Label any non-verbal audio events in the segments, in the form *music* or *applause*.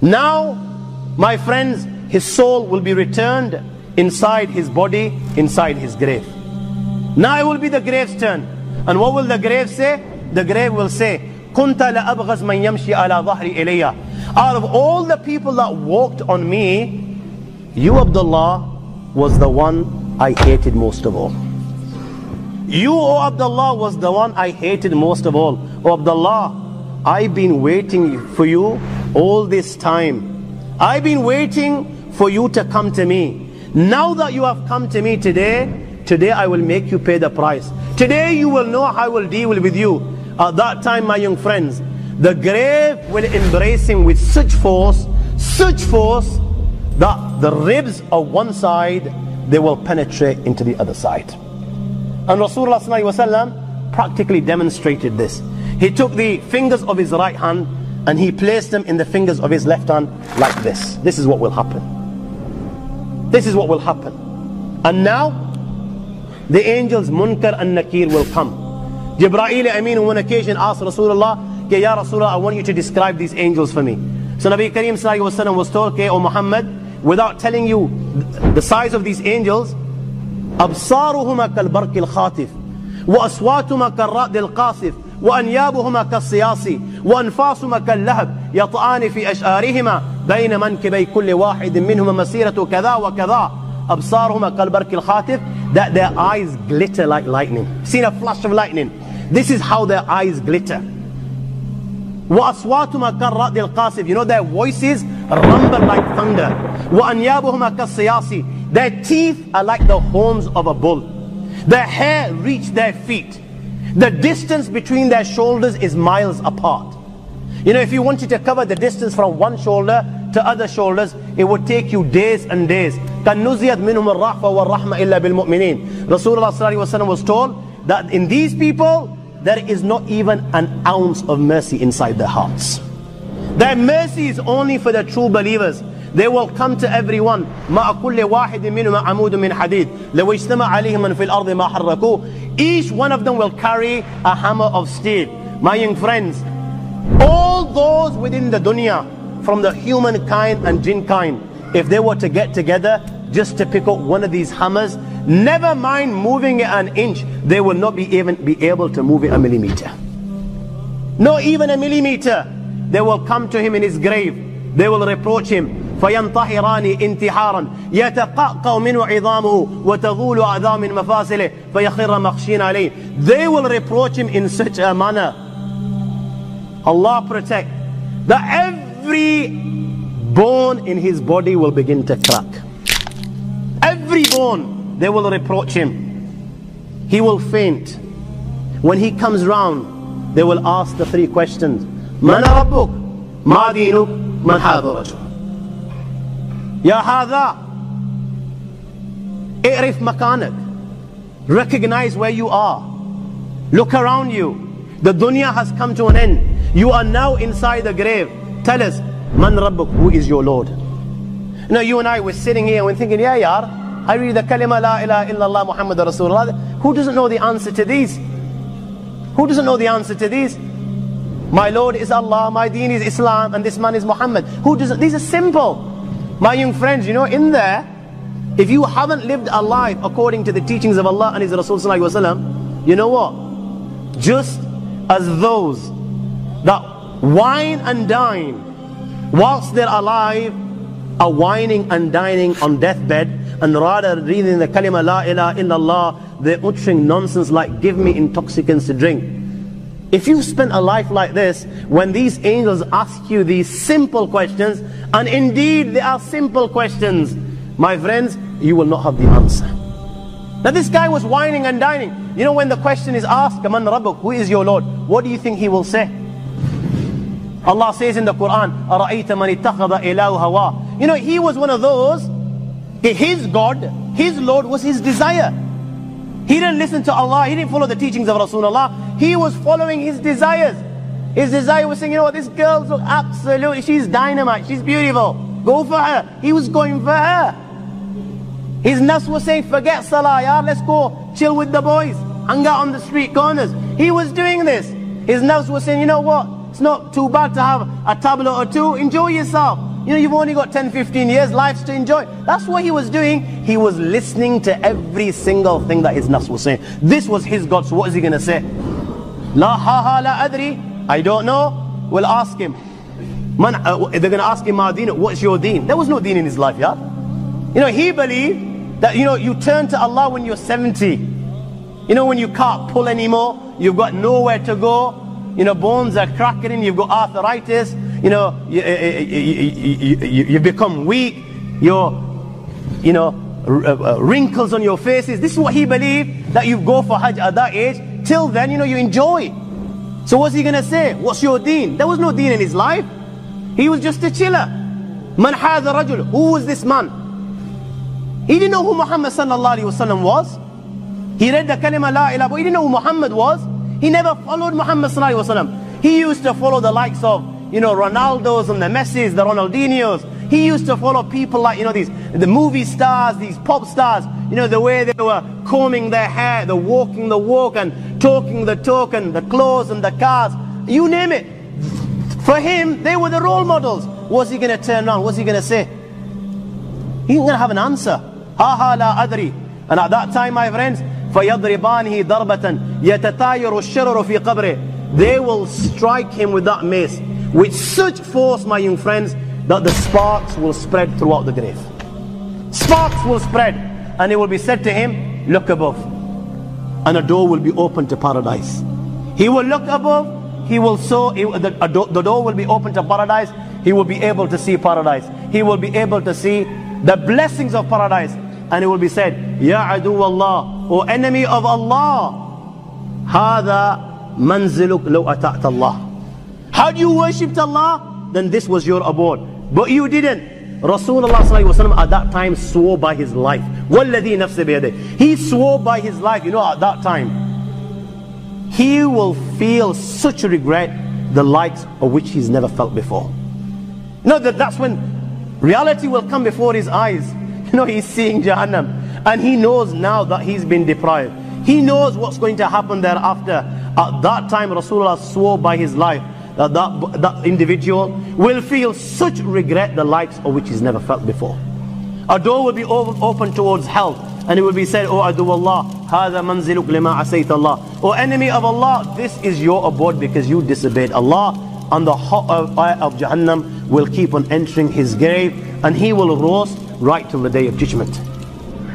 Now, my friends, his soul will be returned inside his body, inside his grave. Now it will be the grave's turn. And what will the grave say? The grave will say, كنت لأبغز من يمشي على ظهري إلي. Out of all the people that walked on me, you Abdullah was the one I hated most of all. You, O Abdullah, was the one I hated most of all. O Abdullah, I've been waiting for you all this time. I've been waiting for you to come to me. Now that you have come to me today, today I will make you pay the price. Today you will know how I will deal with you. At that time, my young friends, the grave will embrace him with such force, such force, that the ribs of one side, they will penetrate into the other side. And Rasulullah practically demonstrated this. He took the fingers of his right hand and he placed them in the fingers of his left hand like this. This is what will happen. This is what will happen. And now, the angels Munkar and Nakir will come. Jibreel Amin on one occasion asked Rasulullah, okay, Ya Rasulullah, I want you to describe these angels for me. So Nabi Kareem Wasallam was told, okay, O Muhammad, without telling you the size of these angels, أبصارهما كالبرق الخاطف وأصواتهما كالرعد القاصف وأنيابهما كالصياص وأنفاسهما كاللهب يطعان في أشعارهما بين منكبي كل واحد منهما مسيرة كذا وكذا أبصارهما كالبرق الخاطف that their eyes glitter like lightning seen a flash of lightning this is how their eyes glitter وأصواتهما كالرعد القاصف you know their voices rumble like thunder وأنيابهما كالصياص their teeth are like the horns of a bull. Their hair reach their feet. The distance between their shoulders is miles apart. You know, if you wanted to cover the distance from one shoulder to other shoulders, it would take you days and days. كَنُّزِيَتْ مِنْهُمُ الرَّحْفَ وَالرَّحْمَ إِلَّا بِالْمُؤْمِنِينَ Rasulullah was told that in these people, there is not even an ounce of mercy inside their hearts. Their mercy is only for the true believers. They will come to everyone مع كل واحد منهم عمود من حديد لو اجتمع عليهم من في الأرض ما حركوه Each one of them will carry a hammer of steel My young friends All those within the dunya From the humankind and jinn kind If they were to get together Just to pick up one of these hammers Never mind moving it an inch They will not be even be able to move it a millimeter Not even a millimeter They will come to him in his grave They will reproach him فينطحران انتحارا يتقعقع منه عظامه وتغول أعظام من مفاصله فيخر مخشين عليه they will reproach him in such a manner Allah protect that every bone in his body will begin to crack every bone they will reproach him he will faint when he comes round they will ask the three questions من ربك ما دينك من حاضرك يا هذا اعرف مكانك recognize where you are look around you the dunya has come to an end you are now inside the grave tell us man rabbuk who is your lord you know you and I were sitting here and we're thinking yeah yar I read the kalima la ilaha illallah muhammad rasulullah who doesn't know the answer to these who doesn't know the answer to these my lord is Allah my deen is Islam and this man is Muhammad who doesn't these are simple my young friends, you know, in there, if you haven't lived a life according to the teachings of Allah and His Rasul you know what? Just as those that wine and dine whilst they're alive are wining and dining on deathbed and rather reading the kalima la ilaha illallah, they're uttering nonsense like give me intoxicants to drink. If you spend a life like this, when these angels ask you these simple questions, and indeed they are simple questions, my friends, you will not have the answer. Now this guy was wining and dining. You know when the question is asked, "Aman Rabbuk, who is your Lord? What do you think he will say? Allah says in the Quran, You know, he was one of those, his God, his Lord was his desire. He didn't listen to Allah, he didn't follow the teachings of Rasulullah he was following his desires. His desire was saying, you know what, this girl's look absolutely, she's dynamite, she's beautiful. Go for her. He was going for her. His nafs was saying, forget salah, yeah, let's go chill with the boys. Hang out on the street corners. He was doing this. His nafs was saying, you know what, It's not too bad to have a tablet or two. Enjoy yourself. You know, you've only got 10, 15 years, lives to enjoy. That's what he was doing. He was listening to every single thing that his nafs was saying. This was his God, so what is he going to say? La ha ha la adri. I don't know. We'll ask him. Man, uh, they're going to ask him, Ma what's your deen? There was no deen in his life, yeah? You know, he believed that, you know, you turn to Allah when you're 70. You know, when you can't pull anymore, you've got nowhere to go, you know, bones are cracking, you've got arthritis, you know, you, you, you, you become weak, your, you know, wrinkles on your faces. This is what he believed, that you go for Hajj at that age. Till then, you know, you enjoy. So what's he to say? What's your deen? There was no deen in his life. He was just a chiller. Man hadha rajul. Who was this man? He didn't know who Muhammad sallallahu alaihi wasallam was. He read the kalima la ilaha, but he didn't know who Muhammad was. He never followed Muhammad sallallahu alaihi. He used to follow the likes of, you know, Ronaldo's and the Messi's, the Ronaldinho's. He used to follow people like, you know, these, the movie stars, these pop stars, you know, the way they were combing their hair, the walking the walk and talking the talk and the clothes and the cars. You name it. For him, they were the role models. What's he going to turn around? What's he going to say? He's going to have an answer. Ha ha la adri. And at that time, my friends, فَيَضْرِبَانِهِ ضَرْبَةً يَتَتَايَرُ الشَّرَرُ فِي قَبْرِهِ They will strike him with that mace with such force, my young friends, that the sparks will spread throughout the grave. Sparks will spread, and it will be said to him, Look above. And a door will be opened to paradise. He will look above, he will see the, the door will be opened to paradise, he will be able to see paradise. He will be able to see the blessings of paradise. And it will be said, Ya adu Allah, O enemy of Allah, هذا منزلك لو ata'at الله. Had you worshipped Allah, then this was your abode. But you didn't. Rasulullah at that time swore by his life. وَالَّذِي نَفْسِ بِيَدِهِ He swore by his life, you know, at that time he will feel such regret the likes of which he's never felt before. You know that that's when reality will come before his eyes. *laughs* You know he's seeing Jahannam and he knows now that he's been deprived. He knows what's going to happen thereafter. At that time Rasulullah swore by his life that that, that individual will feel such regret the likes of which he's never felt before. A door will be open towards hell and it will be said, O adu Allah, هذا منزلك لما عصيت Allah. O enemy of Allah, this is your abode because you disobeyed Allah. And the hot fire of Jahannam will keep on entering his grave and he will roast right till the day of judgment.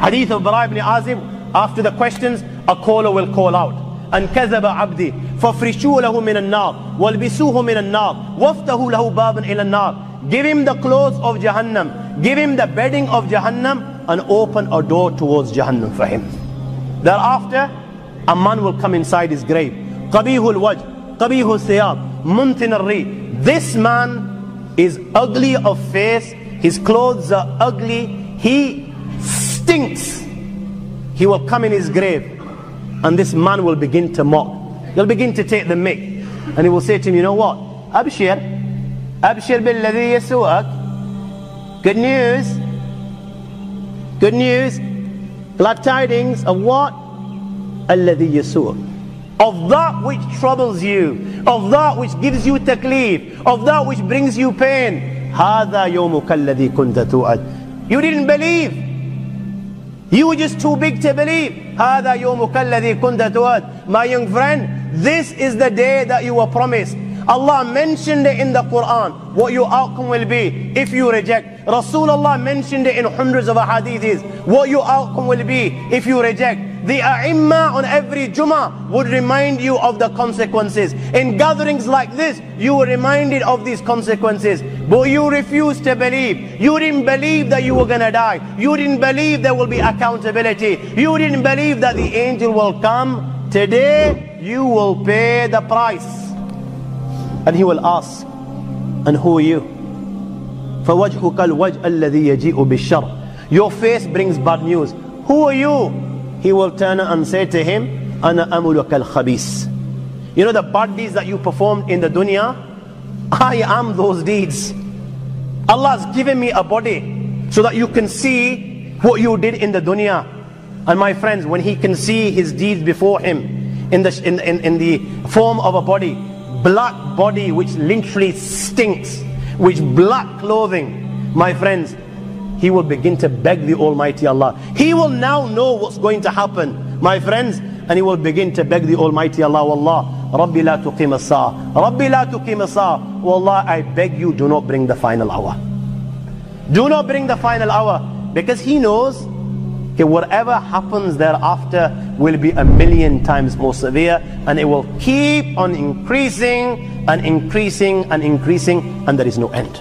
Hadith of Bara ibn Azib, after the questions, a caller will call out. أن كذب عبدي فافرشوا له من النار والبسوه من النار وافتحوا له بابا إلى النار Give him the clothes of Jahannam. Give him the bedding of Jahannam and open a door towards Jahannam for him. Thereafter, a man will come inside his grave. Qabihul waj, qabihul thiyab, muntin This man is ugly of face, his clothes are ugly, he stinks. He will come in his grave and this man will begin to mock. He'll begin to take the mick and he will say to him, you know what? Abshir, Abshir billadhi yasu'ak. Good news. Good news, glad tidings of what? الذي يسوع of that which troubles you, of that which gives you taklif, of that which brings you pain. هذا يومك الذي كنت توعد. You didn't believe. You were just too big to believe. هذا يومك الذي كنت توعد. My young friend, this is the day that you were promised. Allah mentioned it in the Quran, what your outcome will be if you reject. Rasulullah mentioned it in hundreds of hadiths, what your outcome will be if you reject. The ai on every Jummah would remind you of the consequences. In gatherings like this, you were reminded of these consequences. But you refused to believe. You didn't believe that you were going to die. You didn't believe there will be accountability. You didn't believe that the angel will come. Today, you will pay the price. And he will ask, and who are you? فَوَجْهُكَ الْوَجْءَ الَّذِي يَجِيءُ بِالشَّرِّ Your face brings bad news. Who are you? He will turn and say to him, أَنَا أَمُلُكَ الْخَبِيثِ You know the bad deeds that you performed in the dunya? I am those deeds. Allah has given me a body so that you can see what you did in the dunya. And my friends, when he can see his deeds before him in the, in, in, in the form of a body, black body which literally stinks, which black clothing, my friends, he will begin to beg the Almighty Allah. He will now know what's going to happen, my friends, and he will begin to beg the Almighty Allah, Wallah, Rabbi la tuqim. Rabbi la tuqim as-sa'a. Wallah, I beg you, do not bring the final hour. Do not bring the final hour. Because he knows okay, whatever happens thereafter will be a million times more severe and it will keep on increasing and increasing and increasing and there is no end.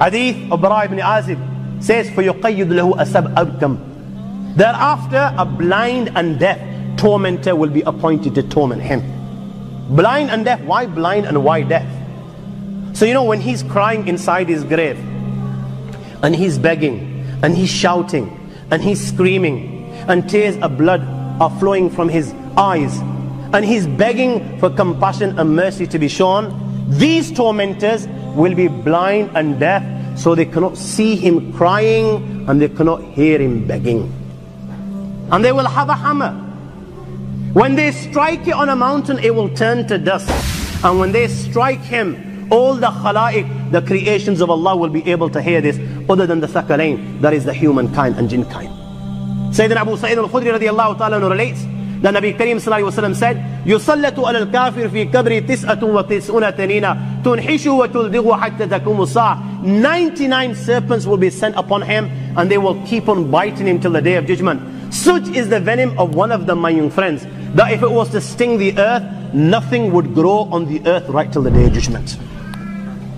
Hadith of Bara ibn Azib says, فَيُقَيِّدْ لَهُ أَسَبْ أَبْكَمْ Thereafter, a blind and deaf tormentor will be appointed to torment him. Blind and deaf. Why blind and why deaf? So you know when he's crying inside his grave and he's begging and he's shouting and he's screaming and tears of blood are flowing from his eyes and he's begging for compassion and mercy to be shown, these tormentors will be blind and deaf so they cannot see him crying and they cannot hear him begging. And they will have a hammer when they strike it on a mountain, it will turn to dust. And when they strike him, all the khalaiq, the creations of Allah will be able to hear this, other than the thaqalain, that is the humankind and jinn kind. Sayyidina Abu Sa'id al-Khudri radiallahu ta'ala relates, the Nabi Kareem sallallahu alayhi wa sallam said, يُسَلَّتُ عَلَى الْكَافِرِ فِي كَبْرِ تِسْأَةٌ وَتِسْعُونَ تَنِينَ تُنْحِشُ وَتُلْدِغُ حَتَّى تَكُمُ السَّاعَةِ 99 serpents will be sent upon him and they will keep on biting him till the day of judgment. Such is the venom of one of them, my young friends that if it was to sting the earth, nothing would grow on the earth right till the day of judgment.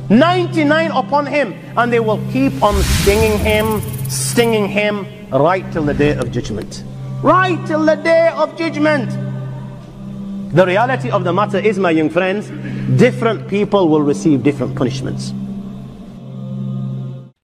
99 upon him, and they will keep on stinging him, stinging him right till the day of judgment. Right till the day of judgment. The reality of the matter is, my young friends, different people will receive different punishments.